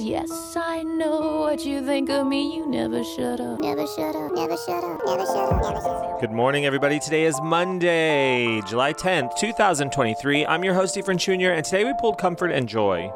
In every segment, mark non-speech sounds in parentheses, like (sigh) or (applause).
Yes, I know what you think of me. You never shut up. Never shut up, never shut up, never shut up, never shut up. Good morning, everybody. Today is Monday, July 10th, 2023. I'm your host, Efren Jr., and today we pulled comfort and joy.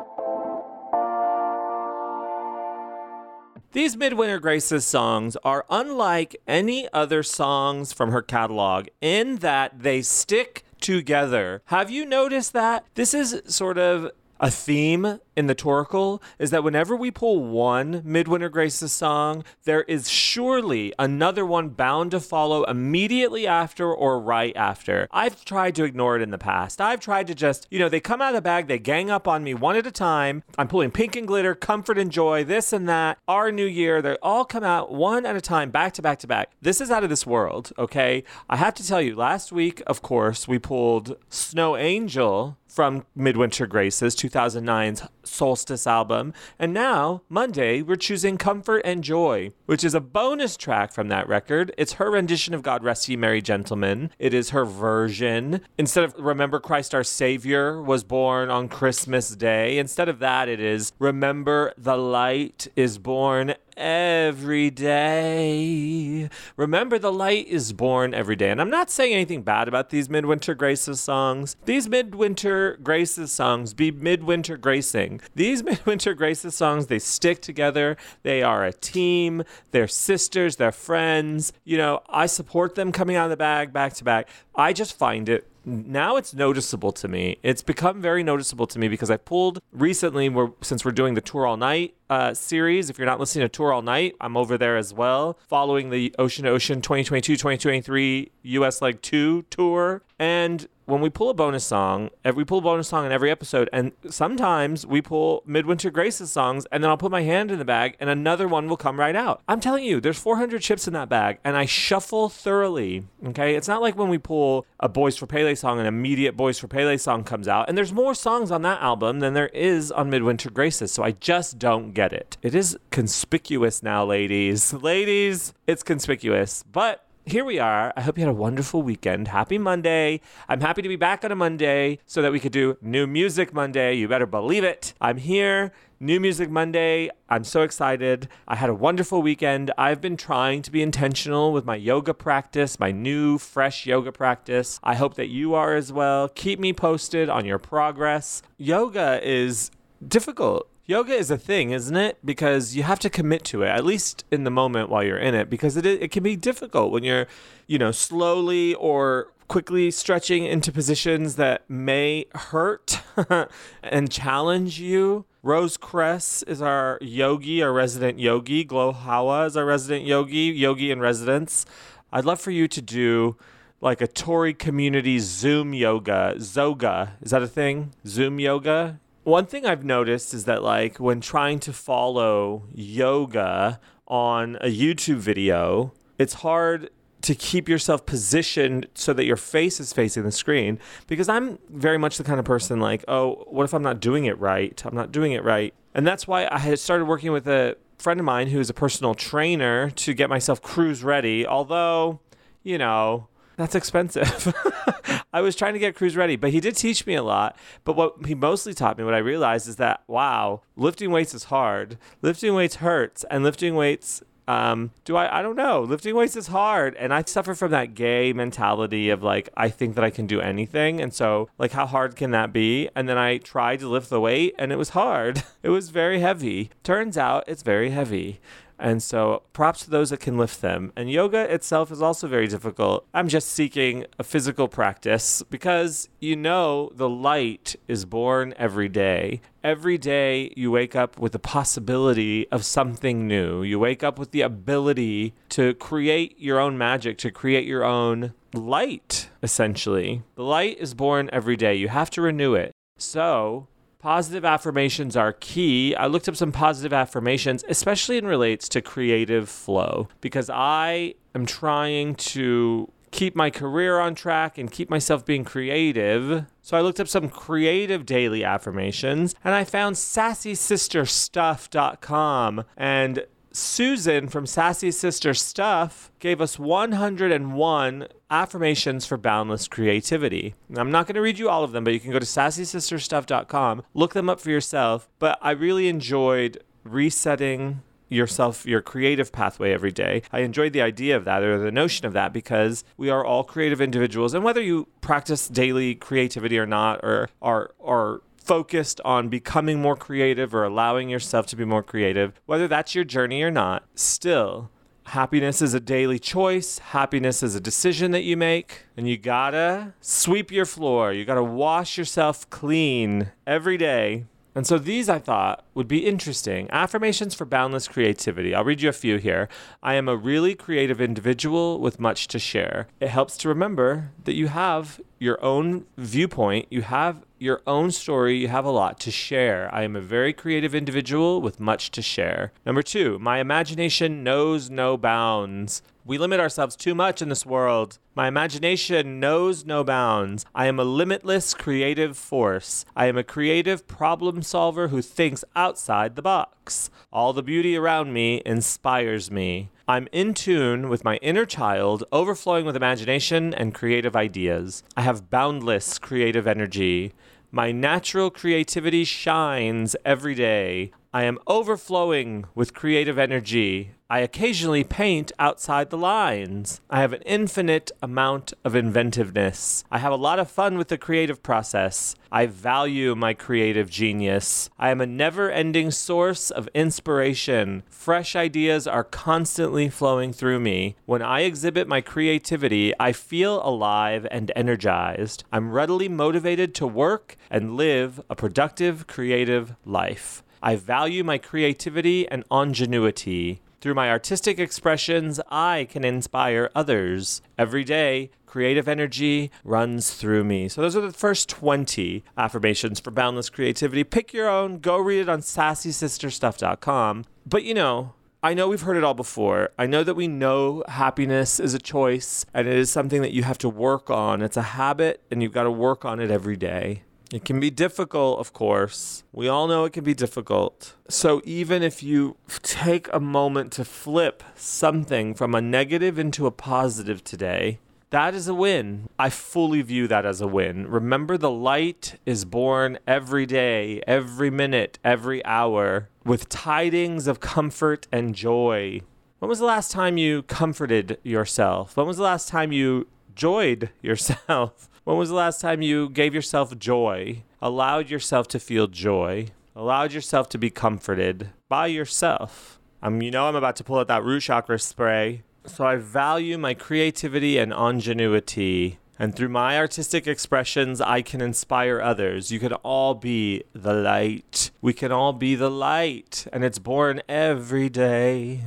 These Midwinter Graces songs are unlike any other songs from her catalog in that they stick together. Have you noticed that? This is sort of a theme in the Toracle is that whenever we pull one Midwinter Graces song, there is surely another one bound to follow immediately after or right after. I've tried to ignore it in the past. I've tried to just, you know, they come out of the bag, they gang up on me one at a time. I'm pulling pink and glitter, comfort and joy, this and that, our new year. They all come out one at a time, back to back to back. This is out of this world, okay? I have to tell you, last week, of course, we pulled Snow Angel from Midwinter Graces, 2009's Solstice album. And now, Monday, we're choosing Comfort and Joy, which is a bonus track from that record. It's her rendition of God Rest Ye Merry Gentlemen. It is her version. Instead of Remember Christ Our Savior was born on Christmas Day, instead of that, it is Remember the Light is born every day. Remember, the light is born every day. And I'm not saying anything bad about these Midwinter Graces songs. These Midwinter Graces songs be Midwinter Gracing. These (laughs) Midwinter Graces songs, they stick together. They are a team. They're sisters. They're friends. You know, I support them coming out of the bag back to back. I just find it now it's noticeable to me. It's become very noticeable to me because I pulled recently, we're, since we're doing the Tour All Night uh, series. If you're not listening to Tour All Night, I'm over there as well, following the Ocean to Ocean 2022 2023 US Leg 2 tour. And when we pull a bonus song, we pull a bonus song in every episode, and sometimes we pull Midwinter Graces songs, and then I'll put my hand in the bag, and another one will come right out. I'm telling you, there's 400 chips in that bag, and I shuffle thoroughly. Okay, it's not like when we pull a Boys for Pele song, an immediate Boys for Pele song comes out, and there's more songs on that album than there is on Midwinter Graces, so I just don't get it. It is conspicuous now, ladies. Ladies, it's conspicuous, but here we are. I hope you had a wonderful weekend. Happy Monday. I'm happy to be back on a Monday so that we could do New Music Monday. You better believe it. I'm here. New Music Monday. I'm so excited. I had a wonderful weekend. I've been trying to be intentional with my yoga practice, my new, fresh yoga practice. I hope that you are as well. Keep me posted on your progress. Yoga is difficult. Yoga is a thing, isn't it? Because you have to commit to it, at least in the moment while you're in it, because it, it can be difficult when you're, you know, slowly or quickly stretching into positions that may hurt (laughs) and challenge you. Rose Cress is our yogi, our resident yogi. Glow Hawa is our resident yogi, yogi in residence. I'd love for you to do like a Tori community Zoom yoga. Zoga. Is that a thing? Zoom yoga? One thing I've noticed is that, like, when trying to follow yoga on a YouTube video, it's hard to keep yourself positioned so that your face is facing the screen because I'm very much the kind of person like, oh, what if I'm not doing it right? I'm not doing it right. And that's why I had started working with a friend of mine who is a personal trainer to get myself cruise ready. Although, you know, that's expensive. (laughs) I was trying to get cruise ready, but he did teach me a lot. But what he mostly taught me, what I realized is that, wow, lifting weights is hard. Lifting weights hurts, and lifting weights um, do I? I don't know. Lifting weights is hard, and I suffer from that gay mentality of like I think that I can do anything, and so like how hard can that be? And then I tried to lift the weight, and it was hard. (laughs) It was very heavy. Turns out it's very heavy. And so props to those that can lift them. And yoga itself is also very difficult. I'm just seeking a physical practice because you know the light is born every day. Every day you wake up with the possibility of something new. You wake up with the ability to create your own magic, to create your own light, essentially. The light is born every day. You have to renew it. So, Positive affirmations are key. I looked up some positive affirmations, especially in relates to creative flow, because I am trying to keep my career on track and keep myself being creative. So I looked up some creative daily affirmations and I found sassysisterstuff.com and Susan from Sassy Sister Stuff gave us 101 affirmations for boundless creativity. I'm not going to read you all of them, but you can go to sassysisterstuff.com, look them up for yourself. But I really enjoyed resetting yourself your creative pathway every day. I enjoyed the idea of that or the notion of that because we are all creative individuals and whether you practice daily creativity or not or are are focused on becoming more creative or allowing yourself to be more creative, whether that's your journey or not, still Happiness is a daily choice. Happiness is a decision that you make. And you gotta sweep your floor. You gotta wash yourself clean every day and so these I thought would be interesting. Affirmations for boundless creativity. I'll read you a few here. I am a really creative individual with much to share. It helps to remember that you have your own viewpoint, you have your own story, you have a lot to share. I am a very creative individual with much to share. Number two, my imagination knows no bounds. We limit ourselves too much in this world. My imagination knows no bounds. I am a limitless creative force. I am a creative problem solver who thinks outside the box. All the beauty around me inspires me. I'm in tune with my inner child, overflowing with imagination and creative ideas. I have boundless creative energy. My natural creativity shines every day. I am overflowing with creative energy. I occasionally paint outside the lines. I have an infinite amount of inventiveness. I have a lot of fun with the creative process. I value my creative genius. I am a never ending source of inspiration. Fresh ideas are constantly flowing through me. When I exhibit my creativity, I feel alive and energized. I'm readily motivated to work and live a productive, creative life. I value my creativity and ingenuity. Through my artistic expressions, I can inspire others. Every day, creative energy runs through me. So, those are the first 20 affirmations for boundless creativity. Pick your own, go read it on sassysisterstuff.com. But you know, I know we've heard it all before. I know that we know happiness is a choice and it is something that you have to work on. It's a habit and you've got to work on it every day. It can be difficult, of course. We all know it can be difficult. So, even if you take a moment to flip something from a negative into a positive today, that is a win. I fully view that as a win. Remember, the light is born every day, every minute, every hour, with tidings of comfort and joy. When was the last time you comforted yourself? When was the last time you joyed yourself? When was the last time you gave yourself joy, allowed yourself to feel joy, allowed yourself to be comforted by yourself? Um, you know, I'm about to pull out that root chakra spray. So I value my creativity and ingenuity. And through my artistic expressions, I can inspire others. You can all be the light. We can all be the light. And it's born every day.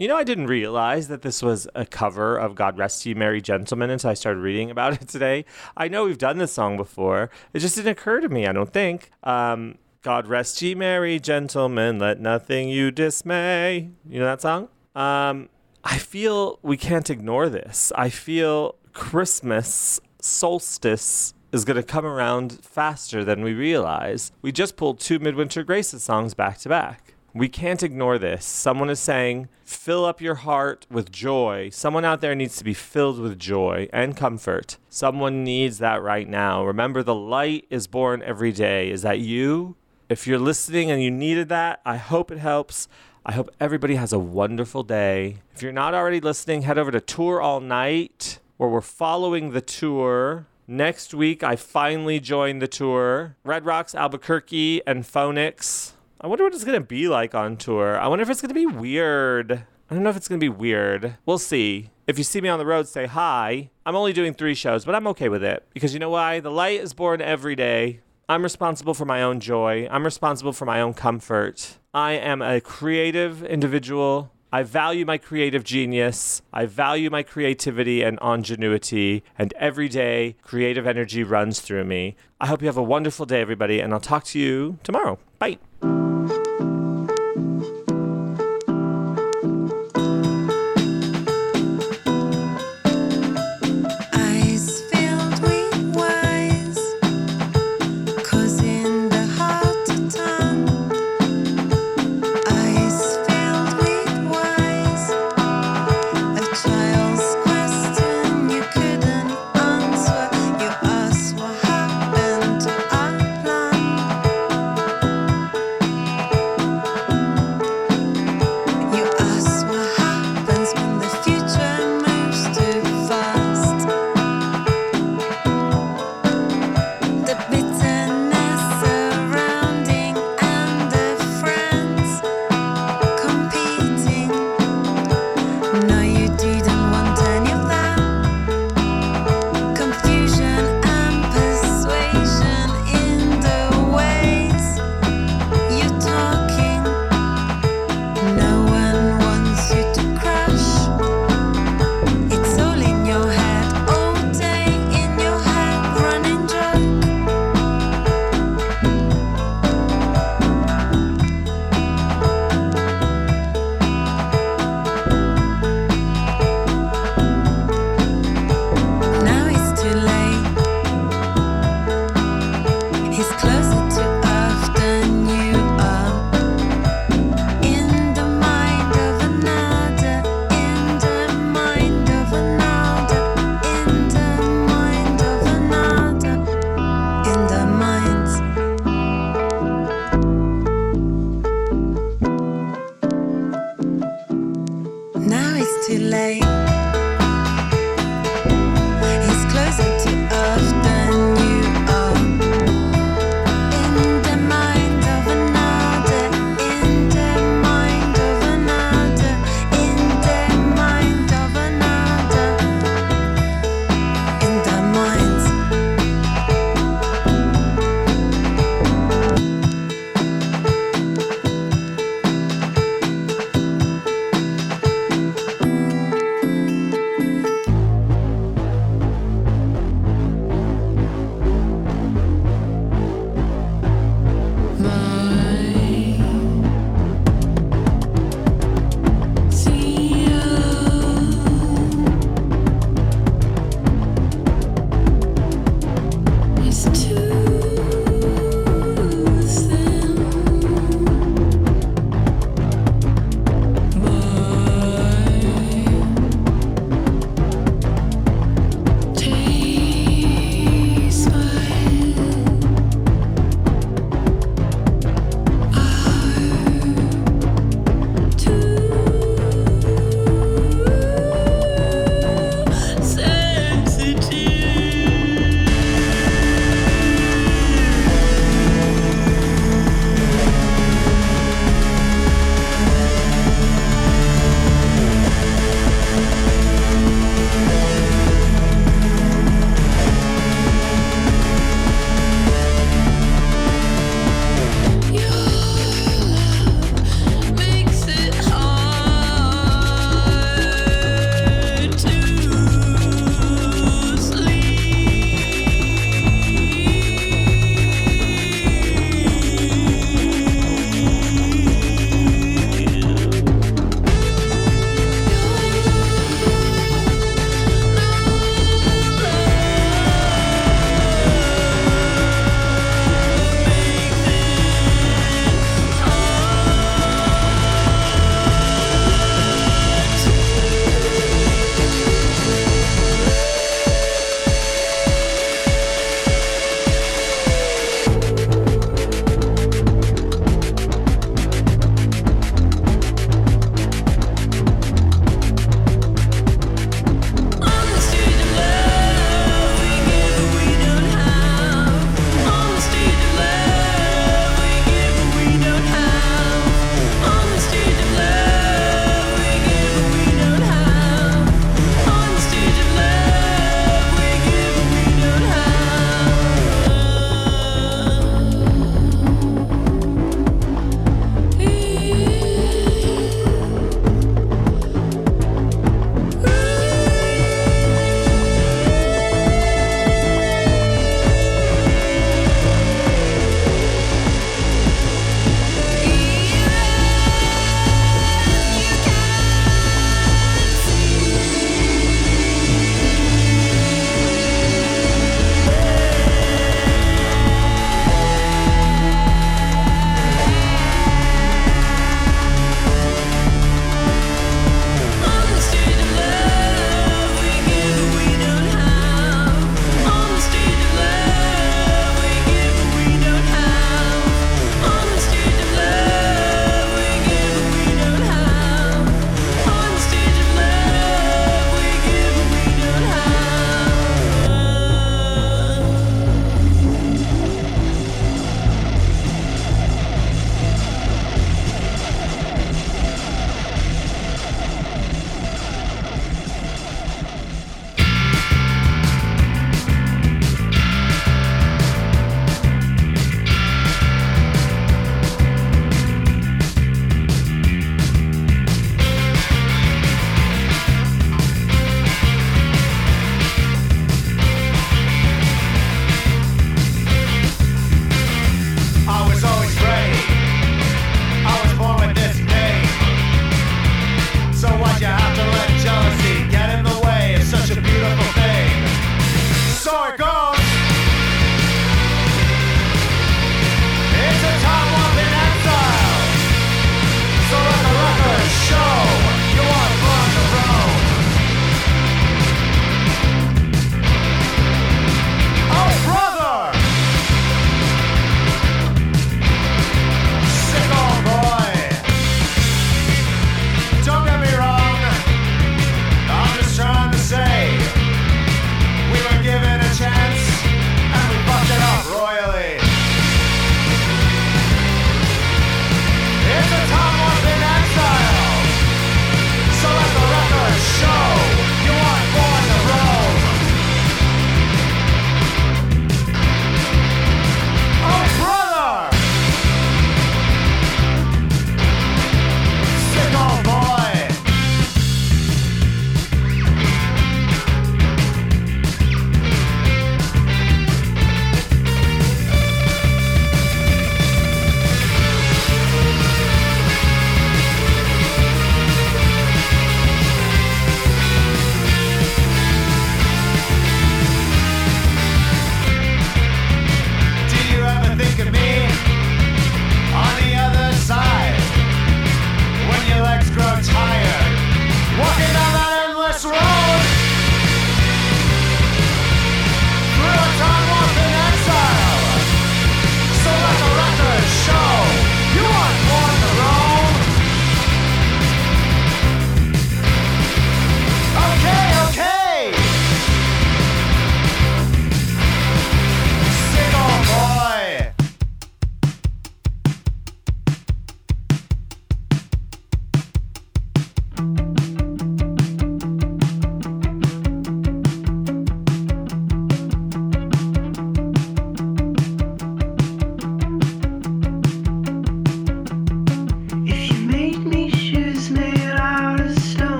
You know, I didn't realize that this was a cover of God Rest You Merry Gentlemen until I started reading about it (laughs) today. I know we've done this song before. It just didn't occur to me, I don't think. Um, God rest ye merry gentlemen, let nothing you dismay. You know that song? Um, I feel we can't ignore this. I feel Christmas solstice is going to come around faster than we realize. We just pulled two Midwinter Graces songs back to back. We can't ignore this. Someone is saying, fill up your heart with joy. Someone out there needs to be filled with joy and comfort. Someone needs that right now. Remember, the light is born every day. Is that you? If you're listening and you needed that, I hope it helps. I hope everybody has a wonderful day. If you're not already listening, head over to Tour All Night, where we're following the tour. Next week, I finally joined the tour. Red Rocks, Albuquerque, and Phoenix. I wonder what it's gonna be like on tour. I wonder if it's gonna be weird. I don't know if it's gonna be weird. We'll see. If you see me on the road, say hi. I'm only doing three shows, but I'm okay with it because you know why? The light is born every day. I'm responsible for my own joy. I'm responsible for my own comfort. I am a creative individual. I value my creative genius. I value my creativity and ingenuity. And every day, creative energy runs through me. I hope you have a wonderful day, everybody, and I'll talk to you tomorrow. Bye.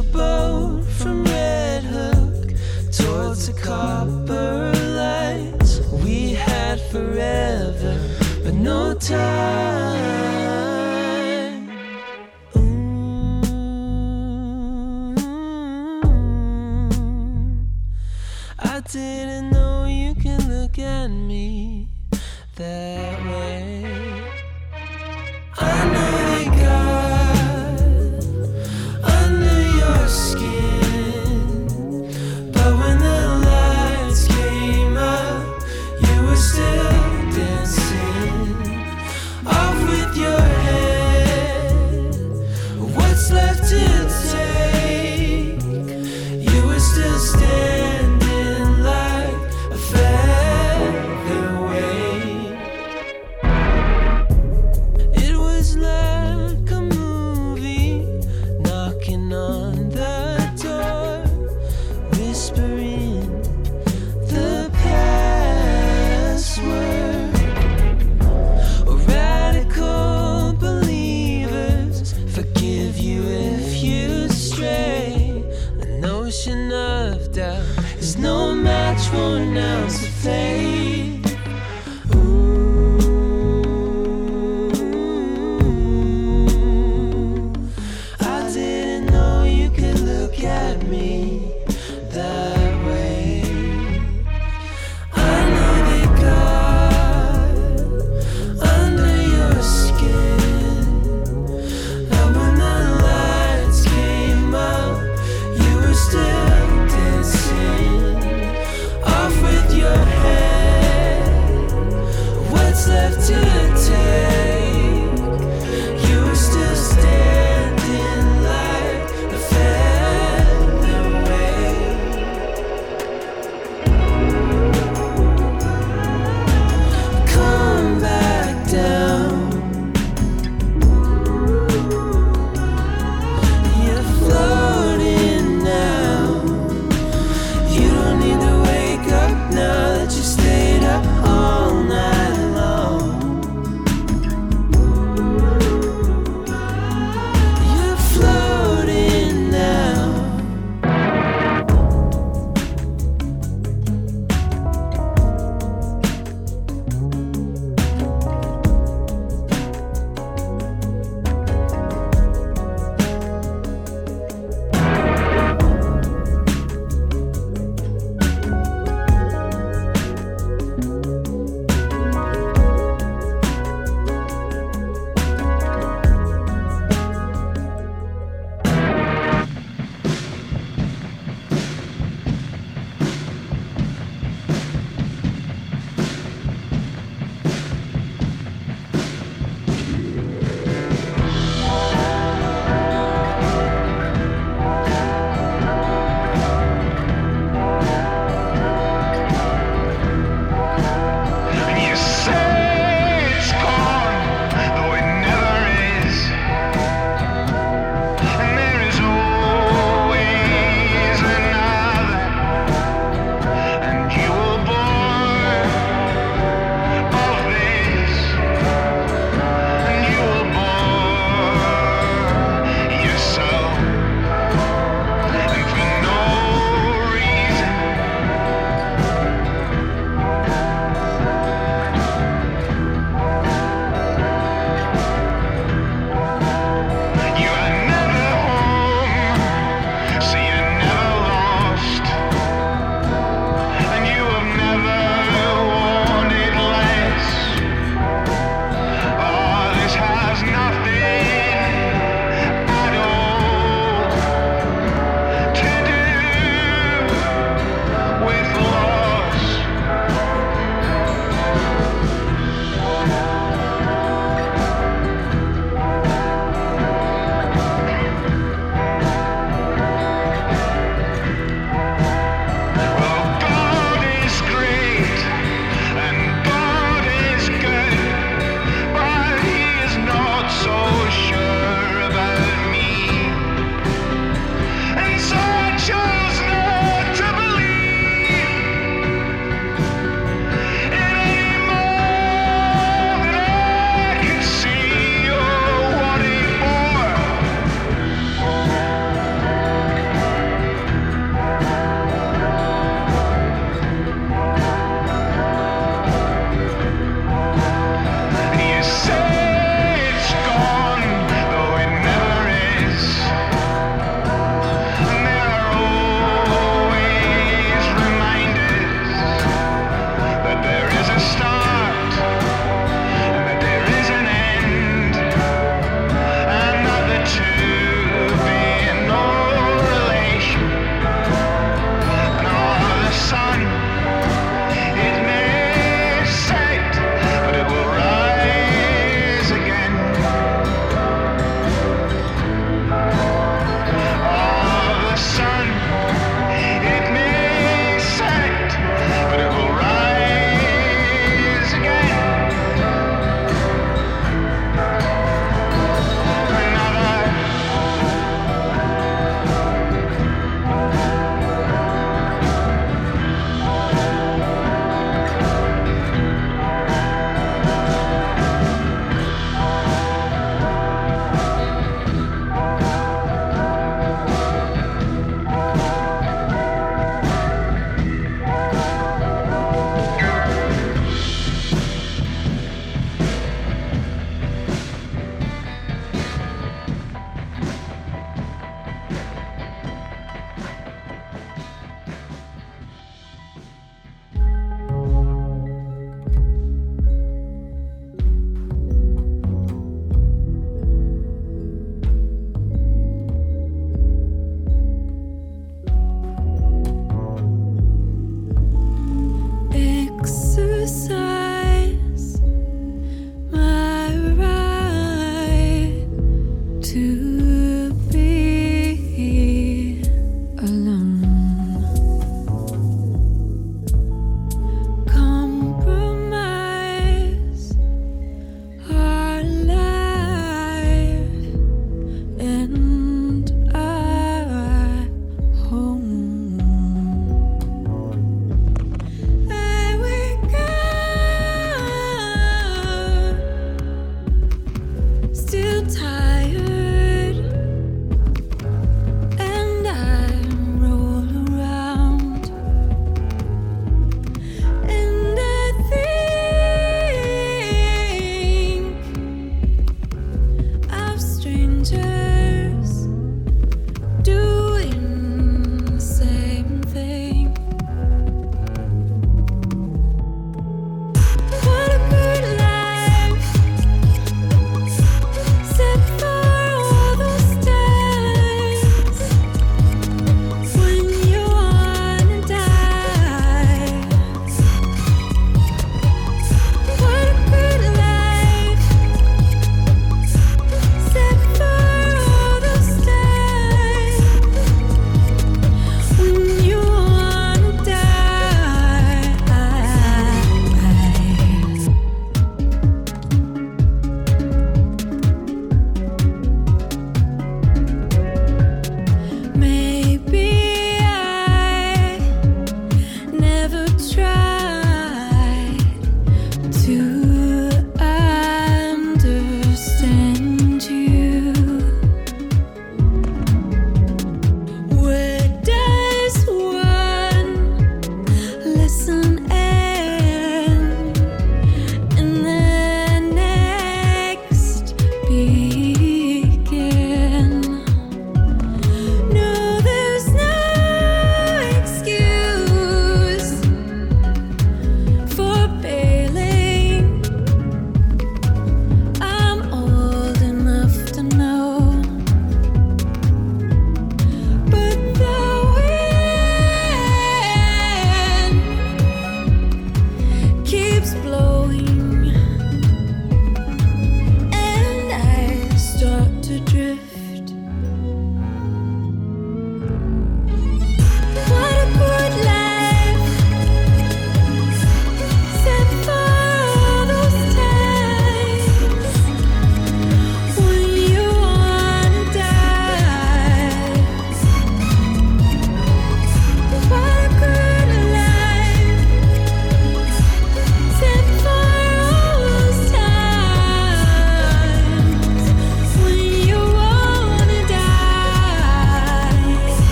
a boat from Red Hook towards the copper lights we had forever, but no time.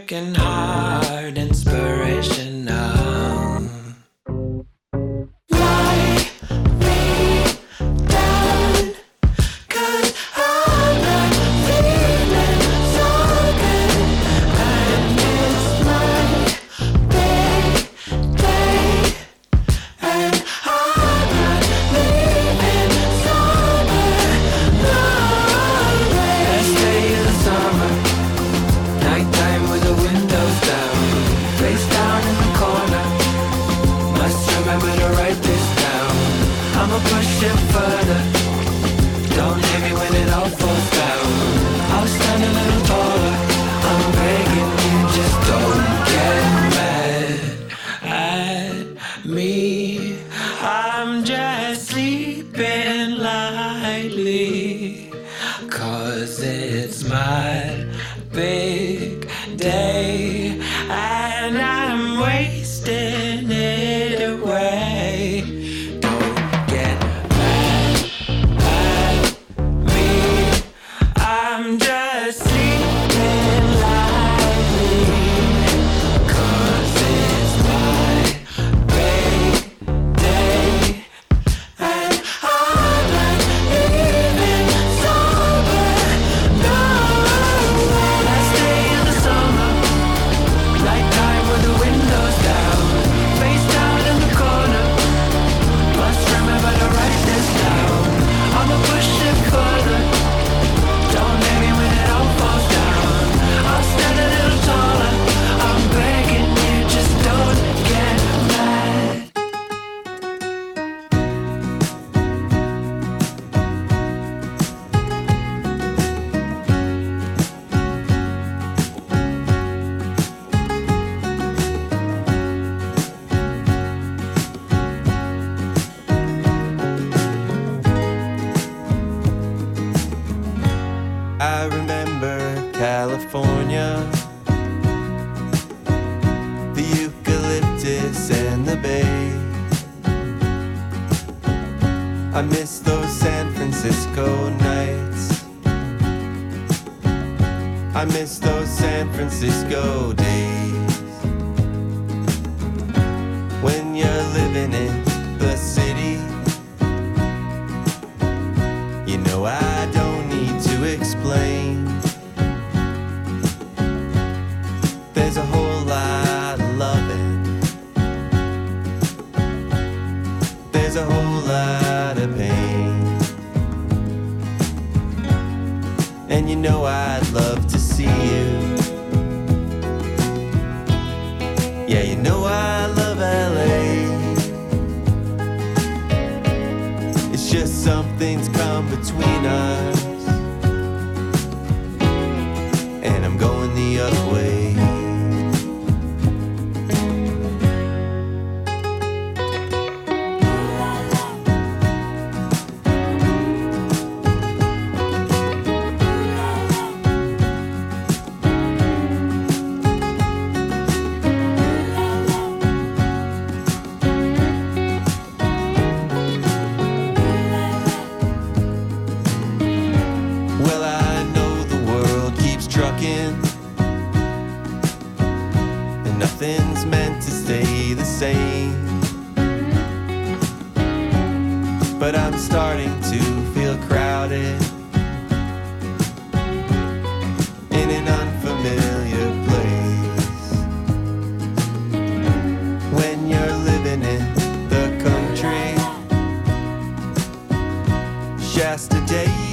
working hard and spurring. Shasta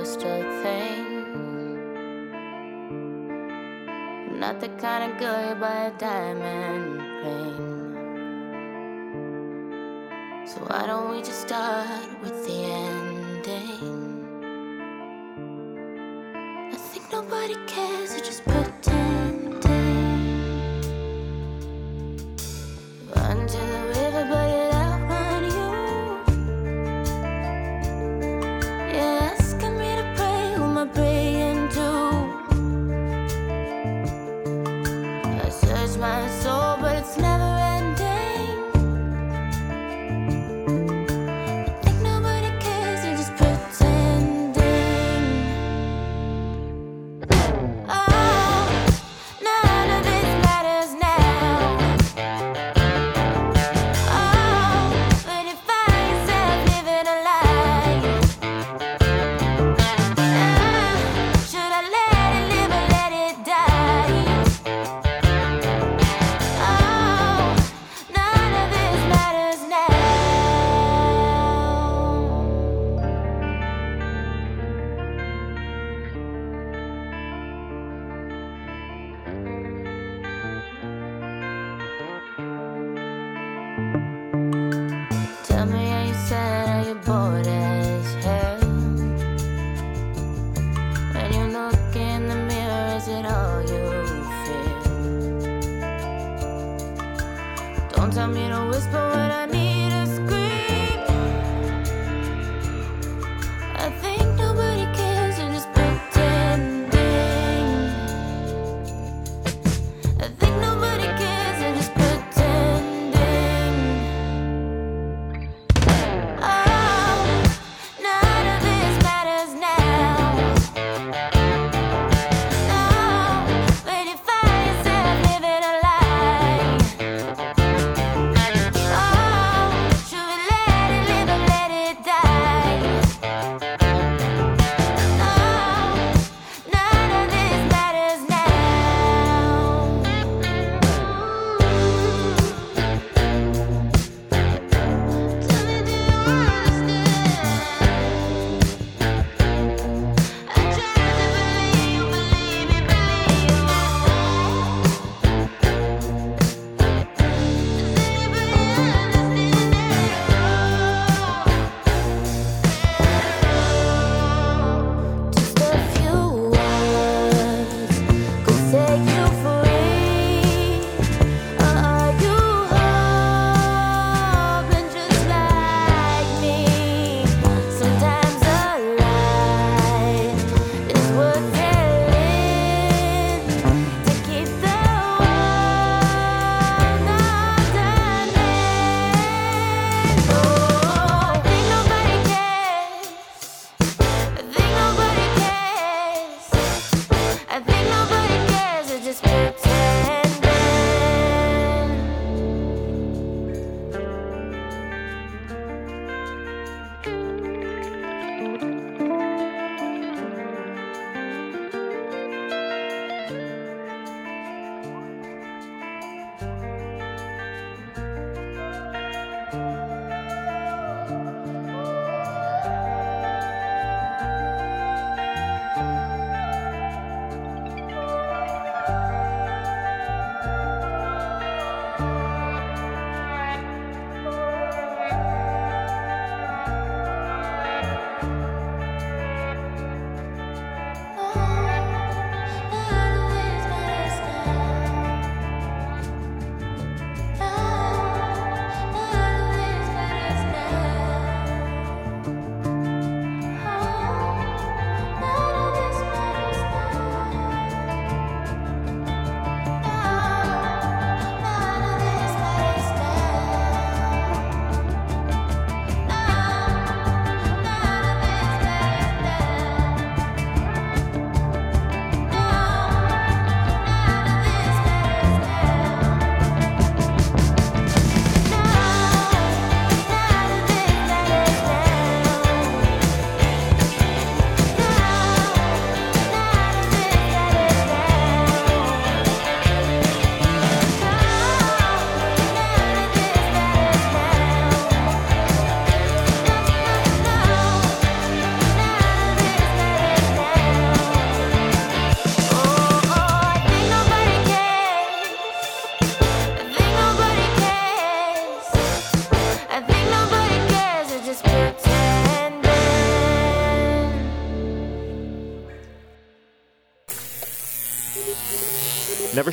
lost a thing. Not the kind of girl you buy a diamond ring. So why don't we just start with the ending? I think nobody cares, it just. was born.